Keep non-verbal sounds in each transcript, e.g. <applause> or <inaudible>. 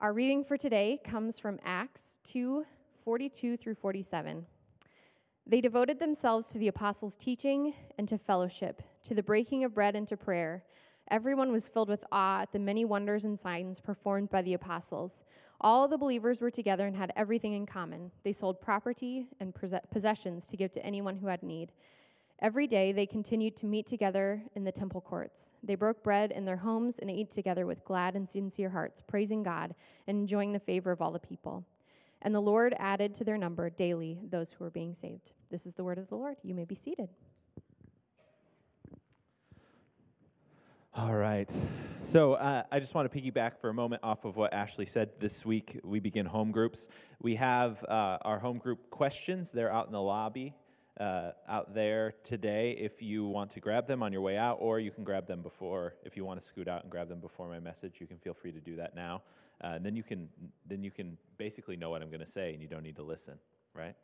Our reading for today comes from Acts 2 42 through 47. They devoted themselves to the apostles' teaching and to fellowship, to the breaking of bread and to prayer. Everyone was filled with awe at the many wonders and signs performed by the apostles. All the believers were together and had everything in common. They sold property and possessions to give to anyone who had need. Every day they continued to meet together in the temple courts. They broke bread in their homes and ate together with glad and sincere hearts, praising God and enjoying the favor of all the people. And the Lord added to their number daily those who were being saved. This is the word of the Lord. You may be seated. All right. So uh, I just want to piggyback for a moment off of what Ashley said. This week we begin home groups. We have uh, our home group questions. They're out in the lobby uh, out there today if you want to grab them on your way out, or you can grab them before. If you want to scoot out and grab them before my message, you can feel free to do that now. Uh, and then you can then you can basically know what I'm going to say, and you don't need to listen, right?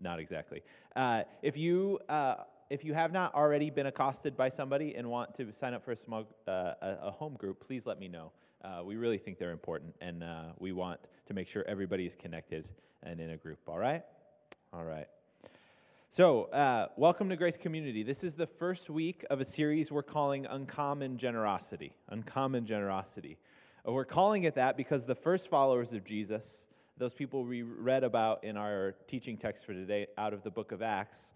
Not exactly. Uh, if you uh, if you have not already been accosted by somebody and want to sign up for a small uh, a, home group, please let me know. Uh, we really think they're important, and we want to make sure everybody is connected and in a group. All right, all right. So, uh, welcome to Grace Community. This is the first week of a series we're calling Uncommon Generosity. Uncommon Generosity. Uh, we're calling it that because the first followers of Jesus, those people we read about in our teaching text for today out of the book of Acts,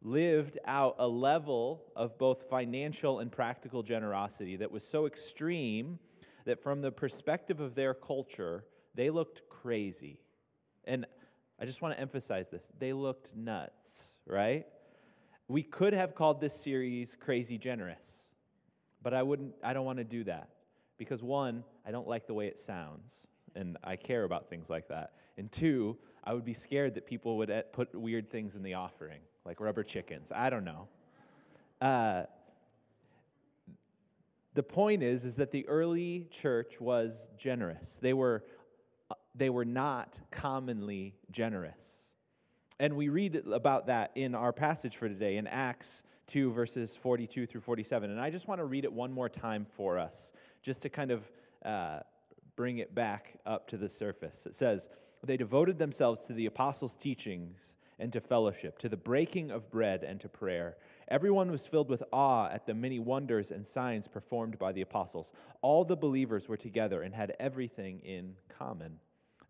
lived out a level of both financial and practical generosity that was so extreme that, from the perspective of their culture, they looked crazy. And I just want to emphasize this. They looked nuts, right? We could have called this series Crazy Generous, but I wouldn't I don't want to do that because one, I don't like the way it sounds and I care about things like that. And two, I would be scared that people would put weird things in the offering, like rubber chickens. I don't know. Uh, the point is, is that the early church was generous. They were they were not commonly generous. And we read about that in our passage for today in Acts 2, verses 42 through 47. And I just want to read it one more time for us, just to kind of uh, bring it back up to the surface. It says, They devoted themselves to the apostles' teachings and to fellowship, to the breaking of bread and to prayer. Everyone was filled with awe at the many wonders and signs performed by the apostles. All the believers were together and had everything in common.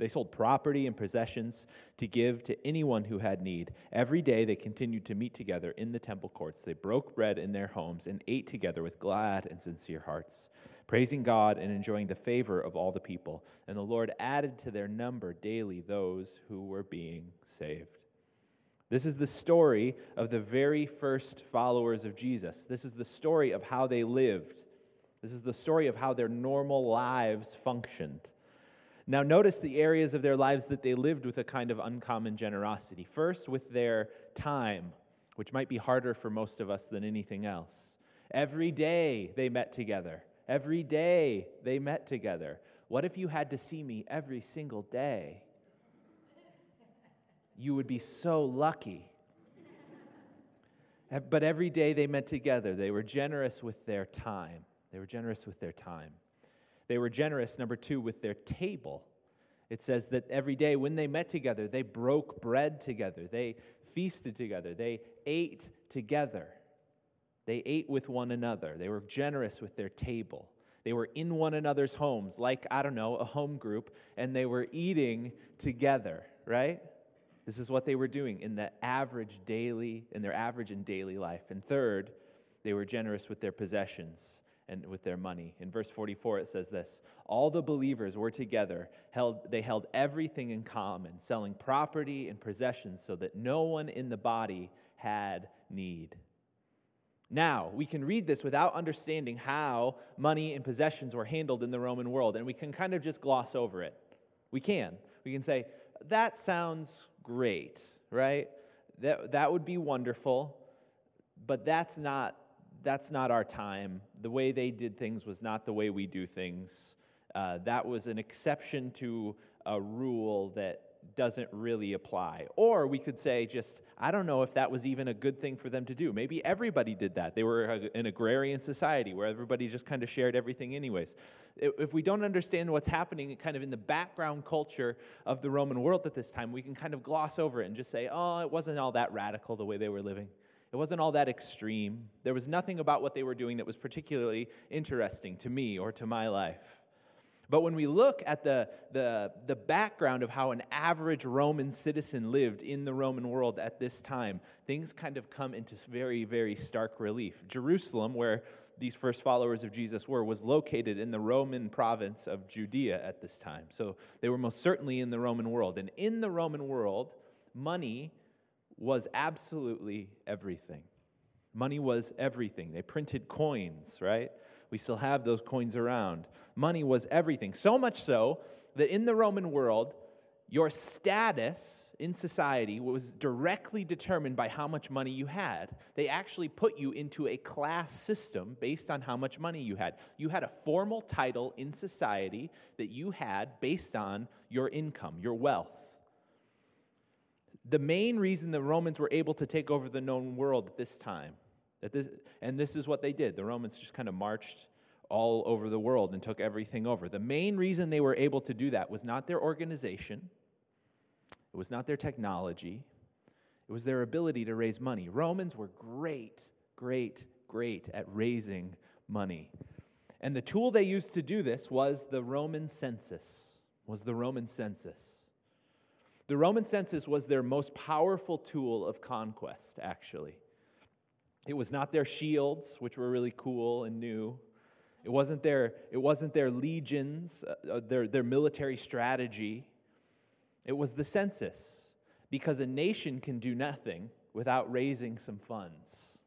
They sold property and possessions to give to anyone who had need. Every day they continued to meet together in the temple courts. They broke bread in their homes and ate together with glad and sincere hearts, praising God and enjoying the favor of all the people. And the Lord added to their number daily those who were being saved. This is the story of the very first followers of Jesus. This is the story of how they lived. This is the story of how their normal lives functioned. Now, notice the areas of their lives that they lived with a kind of uncommon generosity. First, with their time, which might be harder for most of us than anything else. Every day they met together. Every day they met together. What if you had to see me every single day? You would be so lucky. But every day they met together. They were generous with their time. They were generous with their time. They were generous, number two, with their table. It says that every day when they met together, they broke bread together, they feasted together, they ate together. They ate with one another. They were generous with their table. They were in one another's homes, like, I don't know, a home group, and they were eating together, right? This is what they were doing in the average daily, in their average and daily life. And third, they were generous with their possessions and with their money. In verse 44 it says this, all the believers were together, held they held everything in common, selling property and possessions so that no one in the body had need. Now, we can read this without understanding how money and possessions were handled in the Roman world, and we can kind of just gloss over it. We can. We can say, that sounds great, right? That, that would be wonderful, but that's not that's not our time. The way they did things was not the way we do things. Uh, that was an exception to a rule that doesn't really apply. Or we could say, just, I don't know if that was even a good thing for them to do. Maybe everybody did that. They were an agrarian society where everybody just kind of shared everything, anyways. If we don't understand what's happening kind of in the background culture of the Roman world at this time, we can kind of gloss over it and just say, oh, it wasn't all that radical the way they were living. It wasn't all that extreme. There was nothing about what they were doing that was particularly interesting to me or to my life. But when we look at the, the, the background of how an average Roman citizen lived in the Roman world at this time, things kind of come into very, very stark relief. Jerusalem, where these first followers of Jesus were, was located in the Roman province of Judea at this time. So they were most certainly in the Roman world. And in the Roman world, money was absolutely everything. Money was everything. They printed coins, right? We still have those coins around. Money was everything. So much so that in the Roman world, your status in society was directly determined by how much money you had. They actually put you into a class system based on how much money you had. You had a formal title in society that you had based on your income, your wealth. The main reason the Romans were able to take over the known world at this time that this, and this is what they did. The Romans just kind of marched all over the world and took everything over. The main reason they were able to do that was not their organization, it was not their technology, it was their ability to raise money. Romans were great, great, great at raising money. And the tool they used to do this was the Roman census. Was the Roman census. The Roman census was their most powerful tool of conquest, actually. It was not their shields, which were really cool and new. It wasn't their, it wasn't their legions, uh, uh, their, their military strategy. It was the census, because a nation can do nothing without raising some funds.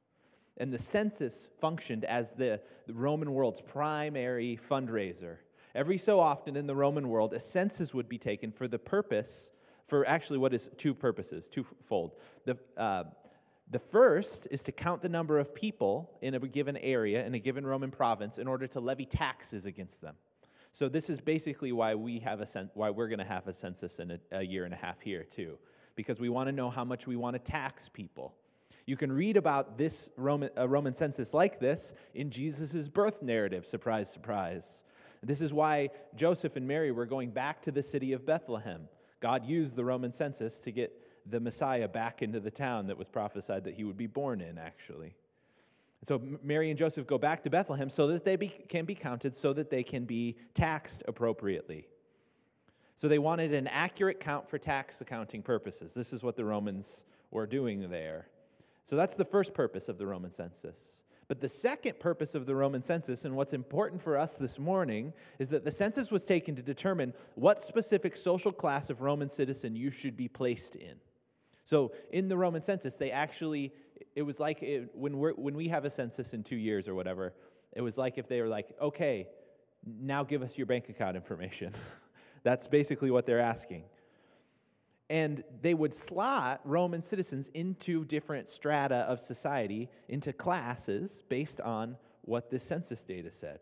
And the census functioned as the, the Roman world's primary fundraiser. Every so often in the Roman world, a census would be taken for the purpose, for actually what is two purposes, twofold. The, uh, the first is to count the number of people in a given area, in a given Roman province, in order to levy taxes against them. So this is basically why we have a cen- why we're going to have a census in a, a year and a half here too, because we want to know how much we want to tax people. You can read about this Roman, Roman census like this in Jesus' birth narrative. Surprise, surprise. This is why Joseph and Mary were going back to the city of Bethlehem. God used the Roman census to get the Messiah back into the town that was prophesied that he would be born in, actually. So Mary and Joseph go back to Bethlehem so that they be, can be counted, so that they can be taxed appropriately. So they wanted an accurate count for tax accounting purposes. This is what the Romans were doing there. So that's the first purpose of the Roman census. But the second purpose of the Roman census, and what's important for us this morning, is that the census was taken to determine what specific social class of Roman citizen you should be placed in. So in the Roman census, they actually, it was like it, when, we're, when we have a census in two years or whatever, it was like if they were like, okay, now give us your bank account information. <laughs> That's basically what they're asking. And they would slot Roman citizens into different strata of society, into classes based on what the census data said.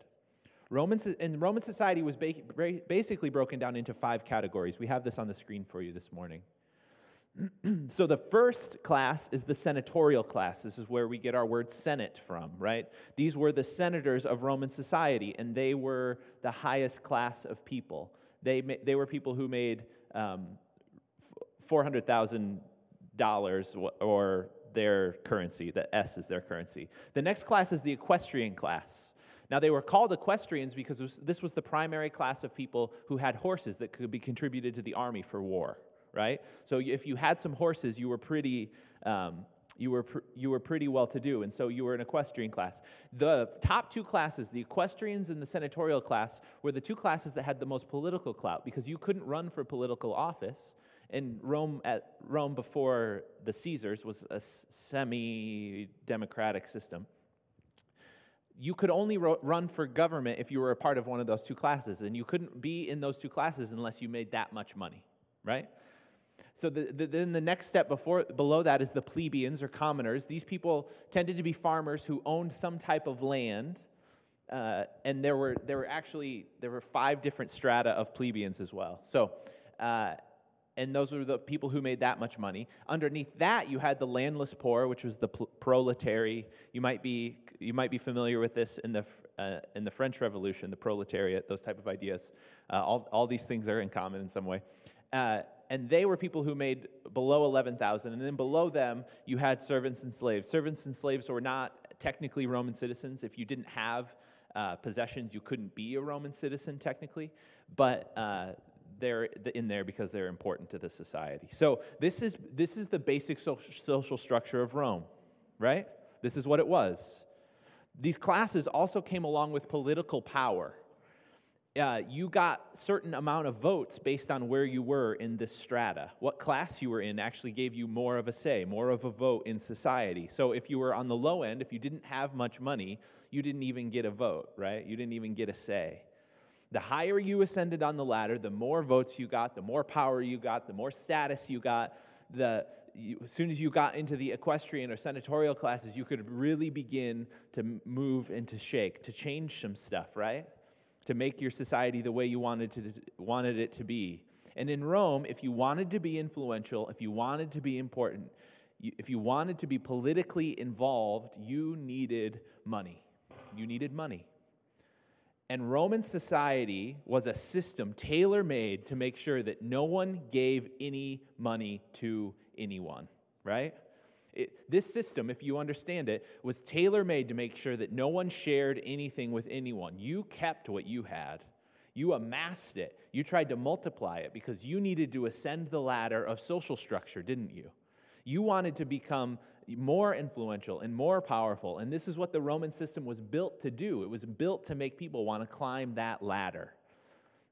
Romans, and Roman society was basically broken down into five categories. We have this on the screen for you this morning. <clears throat> so the first class is the senatorial class. This is where we get our word senate from, right? These were the senators of Roman society, and they were the highest class of people. They, they were people who made um, $400,000 or their currency. The S is their currency. The next class is the equestrian class. Now, they were called equestrians because was, this was the primary class of people who had horses that could be contributed to the army for war right? So if you had some horses, you were pretty. Um, you were, pr- you were pretty well to do, and so you were an equestrian class. The top two classes, the equestrians and the senatorial class, were the two classes that had the most political clout because you couldn't run for political office. And Rome, at Rome before the Caesars, was a semi democratic system. You could only ro- run for government if you were a part of one of those two classes, and you couldn't be in those two classes unless you made that much money, right? So the, the, then the next step before, below that is the plebeians or commoners. These people tended to be farmers who owned some type of land. Uh, and there were, there were actually there were five different strata of plebeians as well. So uh, and those were the people who made that much money. Underneath that, you had the landless poor, which was the proletariat. You might be you might be familiar with this in the uh, in the French Revolution, the proletariat, those type of ideas. Uh, all all these things are in common in some way. Uh, and they were people who made below 11,000. And then below them, you had servants and slaves. Servants and slaves were not technically Roman citizens. If you didn't have uh, possessions, you couldn't be a Roman citizen technically. But uh, they're in there because they're important to the society. So this is this is the basic social, structure of Rome, right? This is what it was. These classes also came along with political power. Uh, you got certain amount of votes based on where you were in this strata. What class you were in actually gave you more of a say, more of a vote in society. So if you were on the low end, if you didn't have much money, you didn't even get a vote, right? You didn't even get a say. The higher you ascended on the ladder, the more votes you got, the more power you got, the more status you got. The, you, as soon as you got into the equestrian or senatorial classes, you could really begin to move and to shake, to change some stuff, right? To make your society the way you wanted, to, wanted it to be. And in Rome, if you wanted to be influential, if you wanted to be important, if you wanted to be politically involved, you needed money. You needed money. And Roman society was a system tailor made to make sure that no one gave any money to anyone, right? It, this system, if you understand it, was tailor made to make sure that no one shared anything with anyone. You kept what you had, you amassed it, you tried to multiply it because you needed to ascend the ladder of social structure, didn't you? You wanted to become more influential and more powerful. And this is what the Roman system was built to do. It was built to make people want to climb that ladder.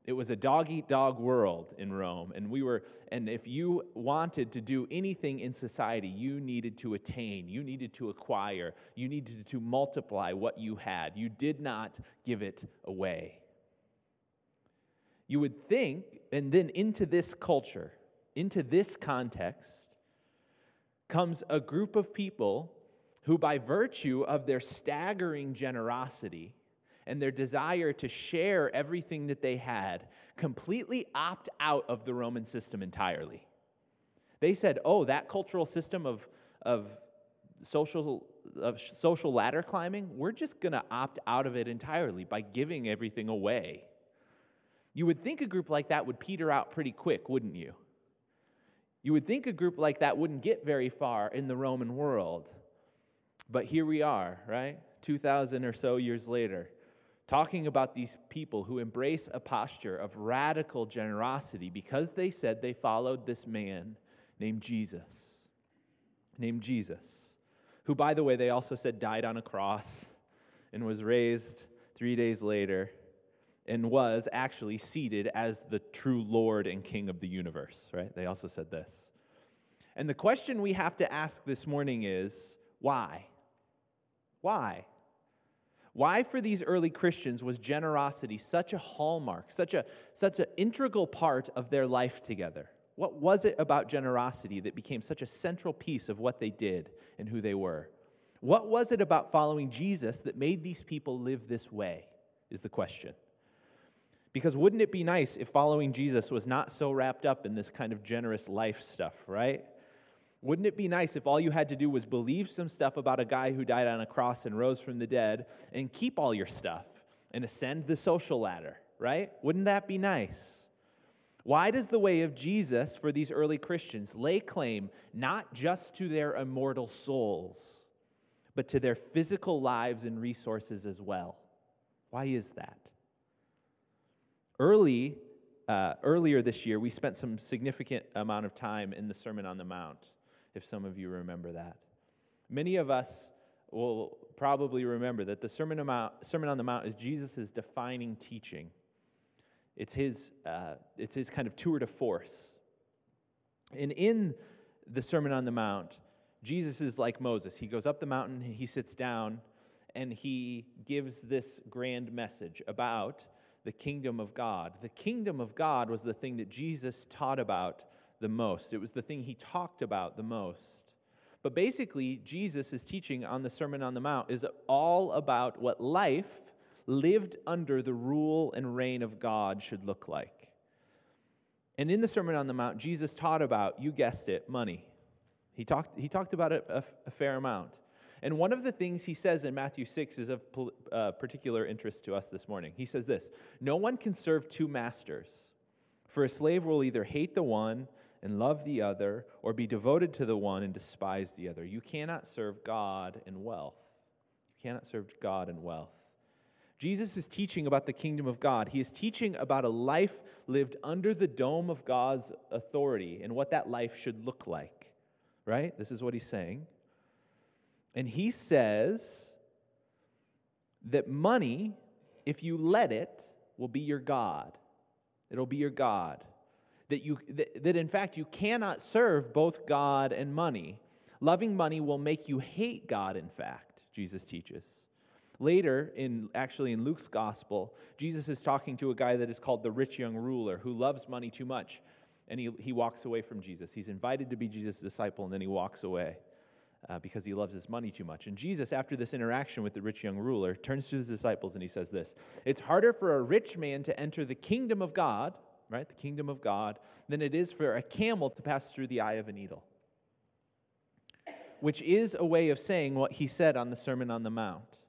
It was a dog eat dog world in Rome. And we were, and if you wanted to do anything in society, you needed to attain, you needed to acquire, you needed to multiply what you had. You did not give it away. You would think, and then into this culture, into this context, comes a group of people who, by virtue of their staggering generosity and their desire to share everything that they had, completely opt out of the Roman system entirely. They said, oh, that cultural system of, of, social, of social ladder climbing, we're just going to opt out of it entirely by giving everything away. You would think a group like that would peter out pretty quick, wouldn't you? You would think a group like that wouldn't get very far in the Roman world. But here we are, right? 2,000 or so years later, talking about these people who embrace a posture of radical generosity because they said they followed this man named Jesus. Named Jesus. Who, by the way, they also said died on a cross and was raised three days later and was actually seated as the true Lord and King of the universe, right? They also said this. And the question we have to ask this morning is why? Why? Why, for these early Christians, was generosity such a hallmark, such, a, such an integral part of their life together? What was it about generosity that became such a central piece of what they did and who they were? What was it about following Jesus that made these people live this way? Is the question. Because wouldn't it be nice if following Jesus was not so wrapped up in this kind of generous life stuff, right? Wouldn't it be nice if all you had to do was believe some stuff about a guy who died on a cross and rose from the dead and keep all your stuff and ascend the social ladder, right? Wouldn't that be nice? Why does the way of Jesus for these early Christians lay claim not just to their immortal souls, but to their physical lives and resources as well? Why is that? Early, uh, earlier this year, we spent some significant amount of time in the Sermon on the Mount, if some of you remember that. Many of us will probably remember that the Sermon, Sermon on the Mount is Jesus' defining teaching. It's his, uh, it's his kind of tour de force. And in the Sermon on the Mount, Jesus is like Moses. He goes up the mountain, he sits down, and he gives this grand message about the kingdom of God. The kingdom of God was the thing that Jesus taught about the most, it was the thing he talked about the most. But basically, Jesus' is teaching on the Sermon on the Mount is all about what life lived under the rule and reign of God should look like. And in the Sermon on the Mount, Jesus taught about, you guessed it, money. He talked, he talked about it a, a fair amount. And one of the things he says in Matthew 6 is of uh, particular interest to us this morning. He says this No one can serve two masters, for a slave will either hate the one and love the other, or be devoted to the one and despise the other. You cannot serve God and wealth. You cannot serve God and wealth. Jesus is teaching about the kingdom of God. He is teaching about a life lived under the dome of God's authority and what that life should look like, right? This is what he's saying. And he says that money, if you let it, will be your God. It'll be your God. That, you, that, that in fact you cannot serve both God and money. Loving money will make you hate God, in fact, Jesus teaches. Later, in actually in Luke's gospel, Jesus is talking to a guy that is called the rich young ruler who loves money too much. And he, he walks away from Jesus. He's invited to be Jesus' disciple, and then he walks away uh, because he loves his money too much. And Jesus, after this interaction with the rich young ruler, turns to his disciples and he says this It's harder for a rich man to enter the kingdom of God, right? The kingdom of God, than it is for a camel to pass through the eye of a needle. Which is a way of saying what he said on the Sermon on the Mount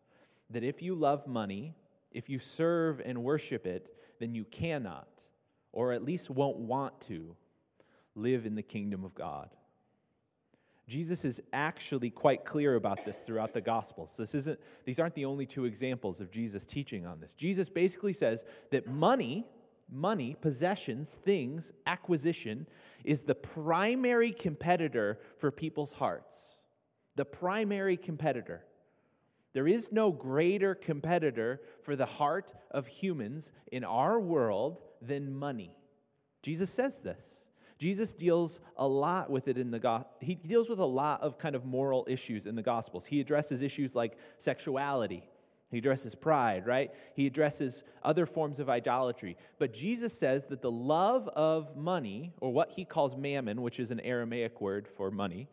that if you love money, if you serve and worship it, then you cannot, or at least won't want to, live in the kingdom of God. Jesus is actually quite clear about this throughout the Gospels. This isn't, these aren't the only two examples of Jesus teaching on this. Jesus basically says that money, money, possessions, things, acquisition, is the primary competitor for people's hearts. The primary competitor. There is no greater competitor for the heart of humans in our world than money. Jesus says this. Jesus deals a lot with it in the go- he deals with a lot of kind of moral issues in the gospels. He addresses issues like sexuality. He addresses pride, right? He addresses other forms of idolatry. But Jesus says that the love of money, or what he calls mammon, which is an Aramaic word for money,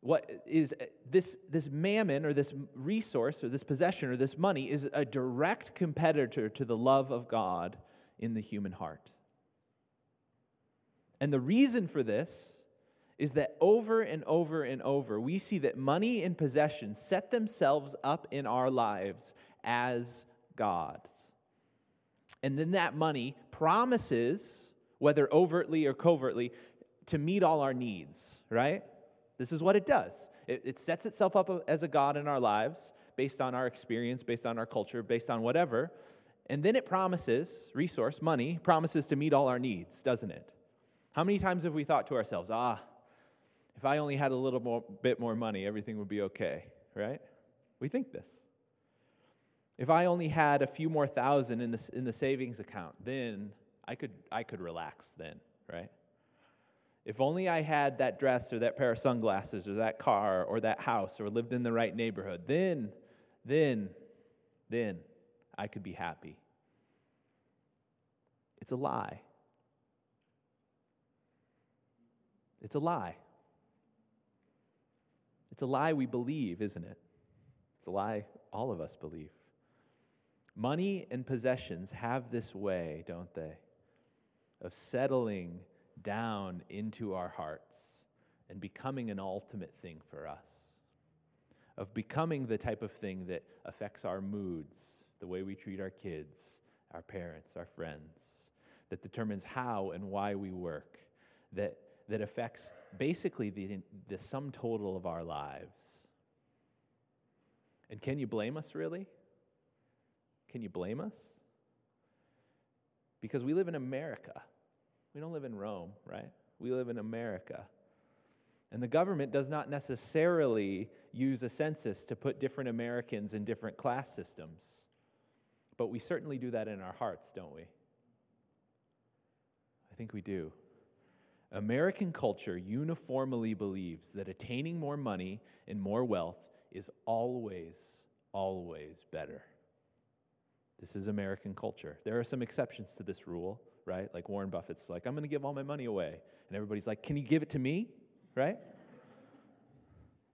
what is this, this mammon or this resource or this possession or this money is a direct competitor to the love of God in the human heart. And the reason for this is that over and over and over, we see that money and possession set themselves up in our lives as gods. And then that money promises, whether overtly or covertly, to meet all our needs, right? This is what it does it, it sets itself up as a God in our lives based on our experience, based on our culture, based on whatever. And then it promises, resource, money, promises to meet all our needs, doesn't it? How many times have we thought to ourselves, ah, if I only had a little more, bit more money, everything would be okay, right? We think this. If I only had a few more thousand in the, in the savings account, then I could, I could relax then, right? If only I had that dress or that pair of sunglasses or that car or that house or lived in the right neighborhood, then, then, then I could be happy. It's a lie. It's a lie. It's a lie we believe, isn't it? It's a lie all of us believe. Money and possessions have this way, don't they, of settling down into our hearts and becoming an ultimate thing for us, of becoming the type of thing that affects our moods, the way we treat our kids, our parents, our friends, that determines how and why we work, that, that affects basically the, the sum total of our lives. And can you blame us, really? Can you blame us? Because we live in America. We don't live in Rome, right? We live in America. And the government does not necessarily use a census to put different Americans in different class systems. But we certainly do that in our hearts, don't we? I think we do. American culture uniformly believes that attaining more money and more wealth is always, always better. This is American culture. There are some exceptions to this rule right? Like Warren Buffett's like, I'm going to give all my money away. And everybody's like, Can you give it to me? Right?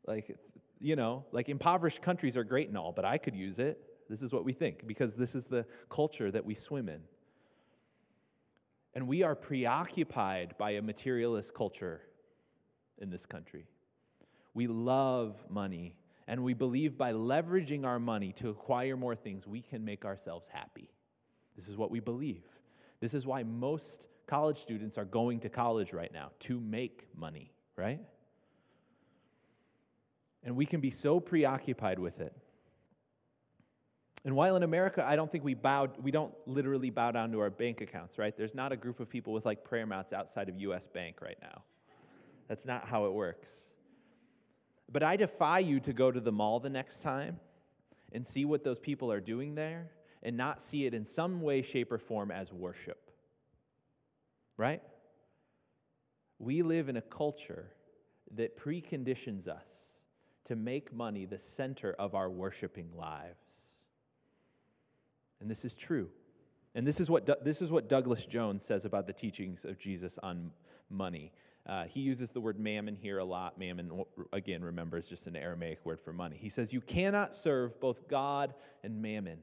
Like, you know, like impoverished countries are great and all, but I could use it. This is what we think because this is the culture that we swim in. And we are preoccupied by a materialist culture in this country. We love money, and we believe by leveraging our money to acquire more things, we can make ourselves happy. This is what we believe. This is why most college students are going to college right now to make money, right? And we can be so preoccupied with it. And while in America, I don't think we bow, we don't literally bow down to our bank accounts, right? There's not a group of people with like prayer mats outside of US Bank right now. That's not how it works. But I defy you to go to the mall the next time and see what those people are doing there and not see it in some way, shape, or form as worship. Right? We live in a culture that preconditions us to make money the center of our worshiping lives. And this is true. And this is what, this is what Douglas Jones says about the teachings of Jesus on money. Uh, he uses the word mammon here a lot. Mammon, again, remember, is just an Aramaic word for money. He says, You cannot serve both God and mammon.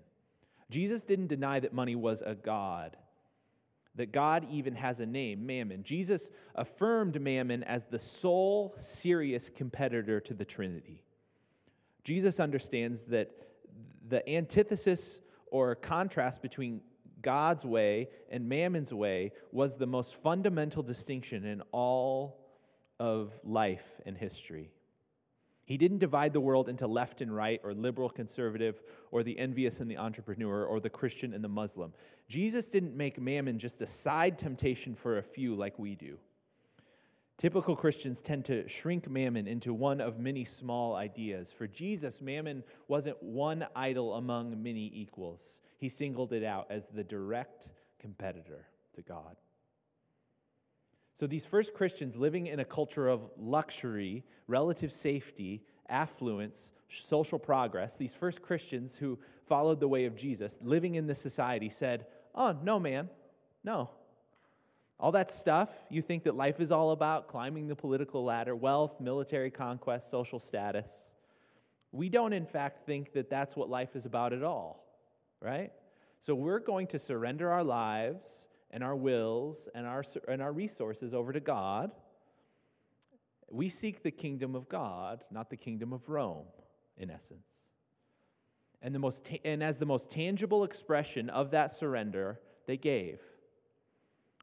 Jesus didn't deny that money was a God, that God even has a name, mammon. Jesus affirmed mammon as the sole serious competitor to the Trinity. Jesus understands that the antithesis or contrast between God's way and Mammon's way was the most fundamental distinction in all of life and history. He didn't divide the world into left and right, or liberal, conservative, or the envious and the entrepreneur, or the Christian and the Muslim. Jesus didn't make mammon just a side temptation for a few like we do. Typical Christians tend to shrink mammon into one of many small ideas. For Jesus, mammon wasn't one idol among many equals, he singled it out as the direct competitor to God. So, these first Christians living in a culture of luxury, relative safety, affluence, social progress, these first Christians who followed the way of Jesus, living in this society, said, Oh, no, man, no. All that stuff you think that life is all about climbing the political ladder, wealth, military conquest, social status. We don't, in fact, think that that's what life is about at all, right? So we're going to surrender our lives and our wills and our, and our resources over to God. We seek the kingdom of God, not the kingdom of Rome, in essence. And, the most ta- and as the most tangible expression of that surrender, they gave.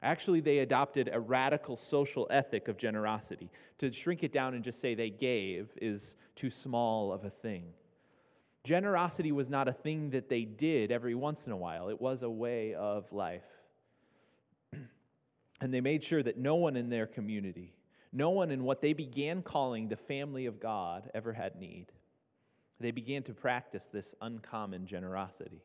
Actually, they adopted a radical social ethic of generosity. To shrink it down and just say they gave is too small of a thing. Generosity was not a thing that they did every once in a while, it was a way of life. <clears throat> and they made sure that no one in their community, no one in what they began calling the family of God, ever had need. They began to practice this uncommon generosity.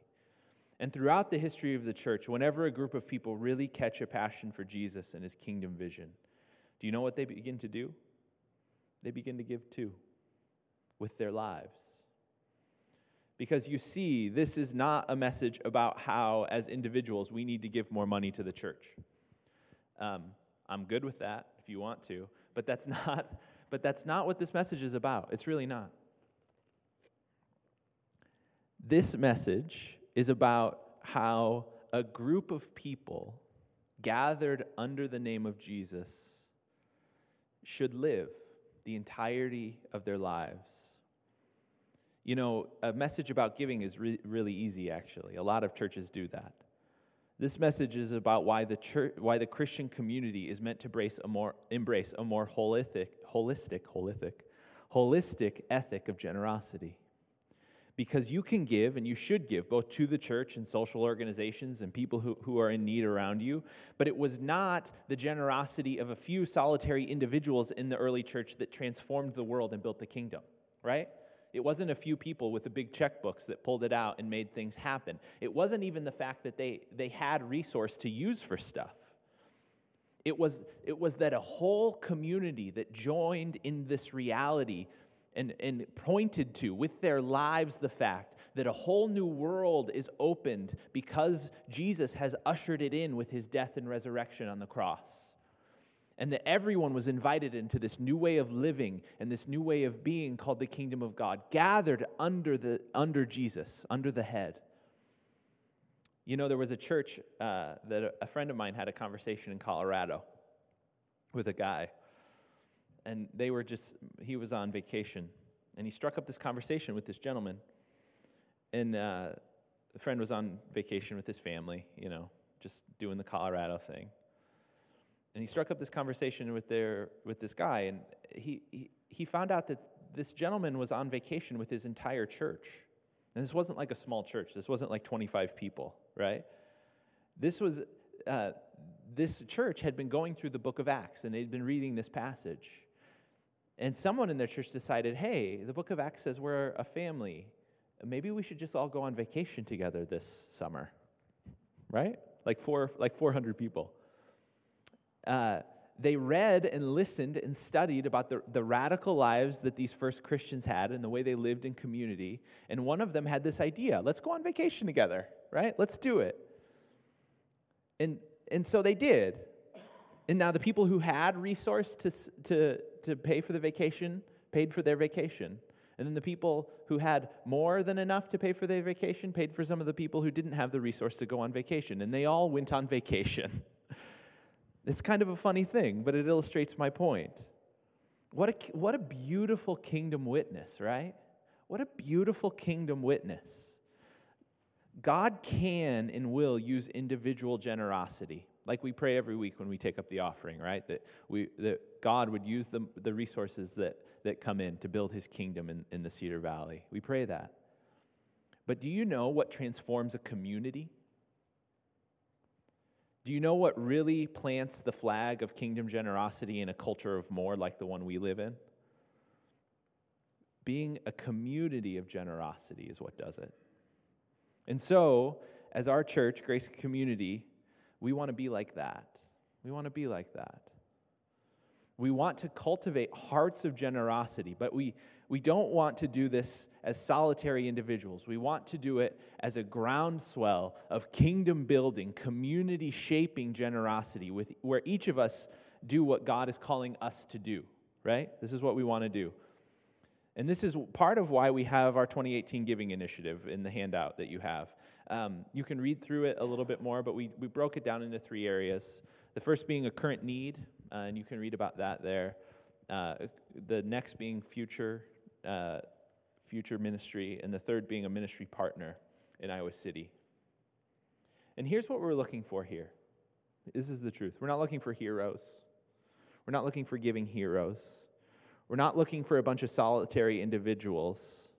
And throughout the history of the church, whenever a group of people really catch a passion for Jesus and his kingdom vision, do you know what they begin to do? They begin to give too, with their lives. Because you see, this is not a message about how, as individuals, we need to give more money to the church. Um, I'm good with that if you want to, but that's <laughs> not. But that's not what this message is about. It's really not. This message is about how a group of people gathered under the name of Jesus should live the entirety of their lives. You know, a message about giving is re- really easy, actually. A lot of churches do that. This message is about why the church, why the Christian community is meant to embrace a more, embrace a more holistic, holistic, holistic, holistic ethic of generosity because you can give and you should give both to the church and social organizations and people who, who are in need around you. But it was not the generosity of a few solitary individuals in the early church that transformed the world and built the kingdom, right? It wasn't a few people with the big checkbooks that pulled it out and made things happen. It wasn't even the fact that they, they had resource to use for stuff. It was, it was that a whole community that joined in this reality and, and pointed to with their lives the fact that a whole new world is opened because Jesus has ushered it in with his death and resurrection on the cross. And that everyone was invited into this new way of living and this new way of being called the kingdom of God, gathered under, the, under Jesus, under the head. You know, there was a church uh, that a, a friend of mine had a conversation in Colorado with a guy, and they were just, he was on vacation, and he struck up this conversation with this gentleman. And uh, the friend was on vacation with his family, you know, just doing the Colorado thing. And he struck up this conversation with, their, with this guy, and he, he, he found out that this gentleman was on vacation with his entire church. And this wasn't like a small church, this wasn't like 25 people, right? This was, uh, this church had been going through the book of Acts, and they'd been reading this passage. And someone in their church decided, hey, the book of Acts says we're a family. Maybe we should just all go on vacation together this summer, right? Like, four, like 400 people. Uh, they read and listened and studied about the, the radical lives that these first Christians had and the way they lived in community. And one of them had this idea let's go on vacation together, right? Let's do it. And, and so they did. And now the people who had resource to, to, to pay for the vacation paid for their vacation. And then the people who had more than enough to pay for their vacation paid for some of the people who didn't have the resource to go on vacation. And they all went on <laughs> vacation. It's kind of a funny thing, but it illustrates my point. What a, what a beautiful kingdom witness, right? What a beautiful kingdom witness. God can and will use individual generosity, like we pray every week when we take up the offering, right? That, we, that God would use the, the resources that, that come in to build his kingdom in, in the Cedar Valley. We pray that. But do you know what transforms a community? Do you know what really plants the flag of kingdom generosity in a culture of more like the one we live in? Being a community of generosity is what does it. And so, as our church, Grace Community, we want to be like that. We want to be like that. We want to cultivate hearts of generosity, but we, we don't want to do this as solitary individuals. We want to do it as a groundswell of kingdom building, community shaping generosity, with, where each of us do what God is calling us to do, right? This is what we want to do. And this is part of why we have our 2018 giving initiative in the handout that you have. Um, you can read through it a little bit more, but we, we broke it down into three areas. The first being a current need, uh, and you can read about that there. Uh, the next being future, uh, future ministry, and the third being a ministry partner in Iowa City. And here's what we're looking for here. This is the truth. We're not looking for heroes. We're not looking for giving heroes. We're not looking for a bunch of solitary individuals.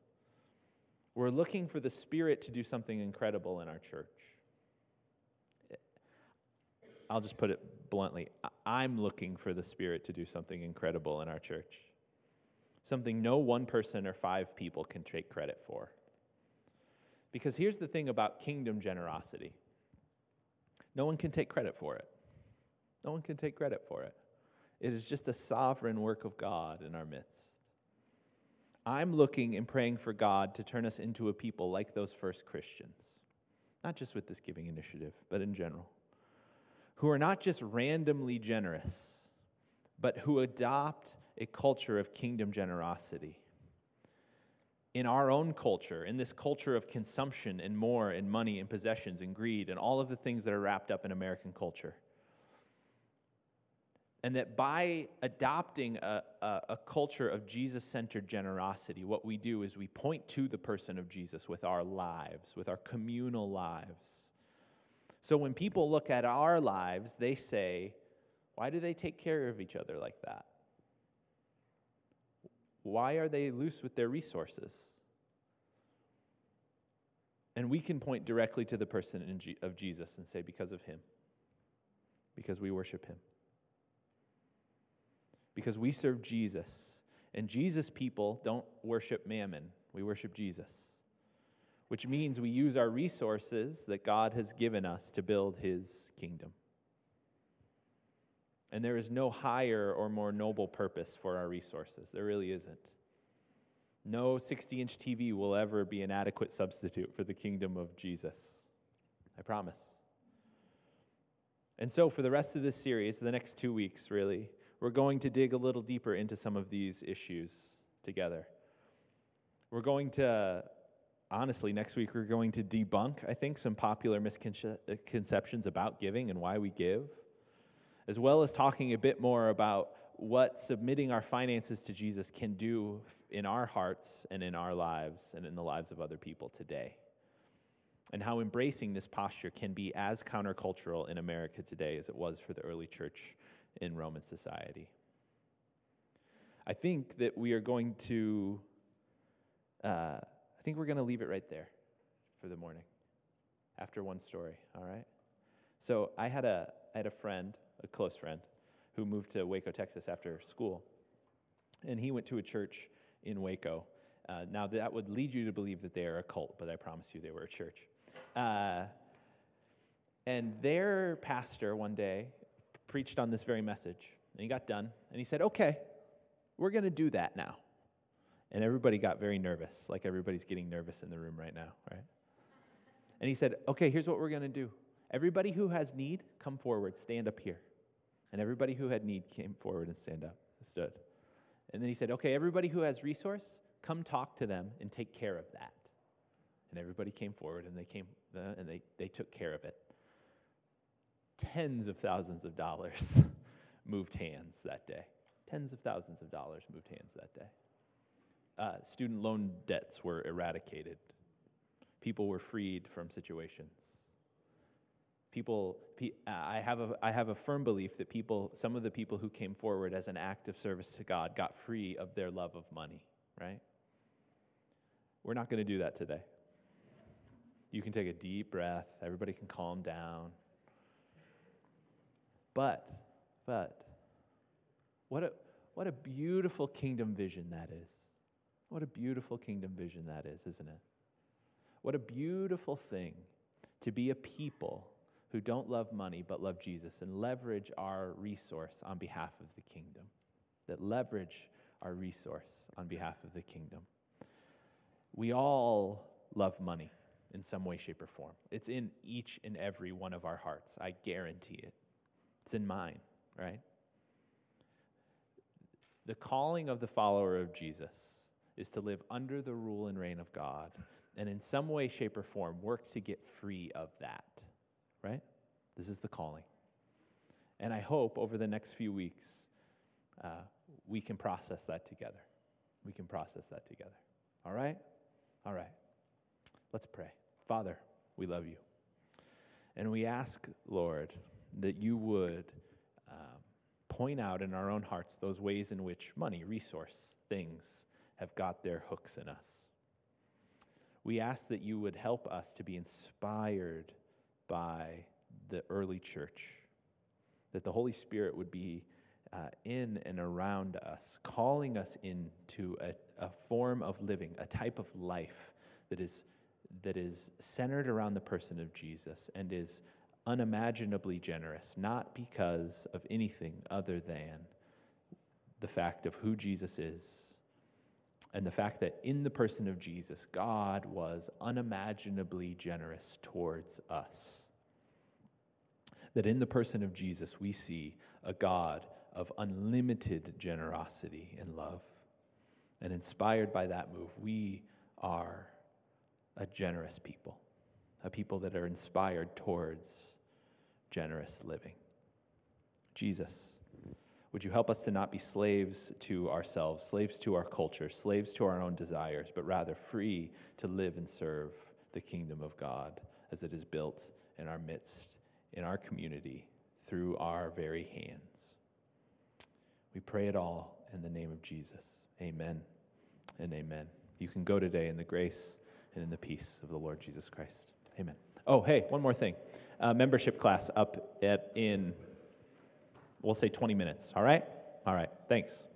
We're looking for the Spirit to do something incredible in our church. I'll just put it bluntly, I'm looking for the Spirit to do something incredible in our church. Something no one person or five people can take credit for. Because here's the thing about kingdom generosity no one can take credit for it. No one can take credit for it. It is just a sovereign work of God in our midst. I'm looking and praying for God to turn us into a people like those first Christians, not just with this giving initiative, but in general who are not just randomly generous, but who adopt a culture of kingdom generosity. In our own culture, in this culture of consumption and more and money and possessions and greed and all of the things that are wrapped up in American culture. And that by adopting a, a, a culture of Jesus centered generosity, what we do is we point to the person of Jesus with our lives, with our communal lives. So when people look at our lives, they say, why do they take care of each other like that? Why are they loose with their resources? And we can point directly to the person of Jesus and say, because of him, because we worship him, because we serve Jesus. And Jesus people don't worship mammon, we worship Jesus which means we use our resources that God has given us to build his kingdom. And there is no higher or more noble purpose for our resources. There really isn't. No 60 inch TV will ever be an adequate substitute for the kingdom of Jesus. I promise. And so, for the rest of this series, the next two weeks, really, we're going to dig a little deeper into some of these issues together. We're going to honestly, next week we're going to debunk, I think, some popular misconceptions about giving and why we give, as well as talking a bit more about what submitting our finances to Jesus can do in our hearts and in our lives and in the lives of other people today. And how embracing this posture can be as countercultural in America today as it was for the early church in Roman society. I think that we are going to, uh, I think we're going to leave it right there for the morning after one story, all right? So I had a, I had a friend, a close friend, who moved to Waco, Texas after school. And he went to a church in Waco. Uh, now, that would lead you to believe that they are a cult, but I promise you they were a church. Uh, and their pastor one day preached on this very message. And he got done, and he said, Okay, we're going to do that now. And everybody got very nervous, like everybody's getting nervous in the room right now, right? And he said, Okay, here's what we're going to do. Everybody who has need, come forward, stand up here. And everybody who had need came forward and stand up, stood. And then he said, Okay, everybody who has resource, come talk to them and take care of that. And everybody came forward and they came uh, and they, they took care of it. Tens of thousands of dollars <laughs> moved hands that day. Tens of thousands of dollars moved hands that day. Uh, student loan debts were eradicated. People were freed from situations people i have a i have a firm belief that people some of the people who came forward as an act of service to god got free of their love of money right we're not going to do that today you can take a deep breath everybody can calm down but but what a what a beautiful kingdom vision that is what a beautiful kingdom vision that is isn't it what a beautiful thing to be a people who don't love money but love Jesus and leverage our resource on behalf of the kingdom. That leverage our resource on behalf of the kingdom. We all love money in some way, shape, or form. It's in each and every one of our hearts. I guarantee it. It's in mine, right? The calling of the follower of Jesus is to live under the rule and reign of God and in some way, shape, or form work to get free of that right? This is the calling. And I hope over the next few weeks, uh, we can process that together. We can process that together. All right? All right. Let's pray. Father, we love you. And we ask, Lord, that you would um, point out in our own hearts those ways in which money, resource, things have got their hooks in us. We ask that you would help us to be inspired by the early church, that the Holy Spirit would be uh, in and around us, calling us into a, a form of living, a type of life that is, that is centered around the person of Jesus and is unimaginably generous, not because of anything other than the fact of who Jesus is and the fact that in the person of Jesus, God was unimaginably generous towards us. That in the person of Jesus, we see a God of unlimited generosity and love. And inspired by that move, we are a generous people, a people that are inspired towards generous living. Jesus, would you help us to not be slaves to ourselves, slaves to our culture, slaves to our own desires, but rather free to live and serve the kingdom of God as it is built in our midst, in our community, through our very hands? We pray it all in the name of Jesus. Amen and amen. You can go today in the grace and in the peace of the Lord Jesus Christ. Amen. Oh, hey, one more thing. Uh, membership class up at in we'll say 20 minutes. All right? All right. Thanks.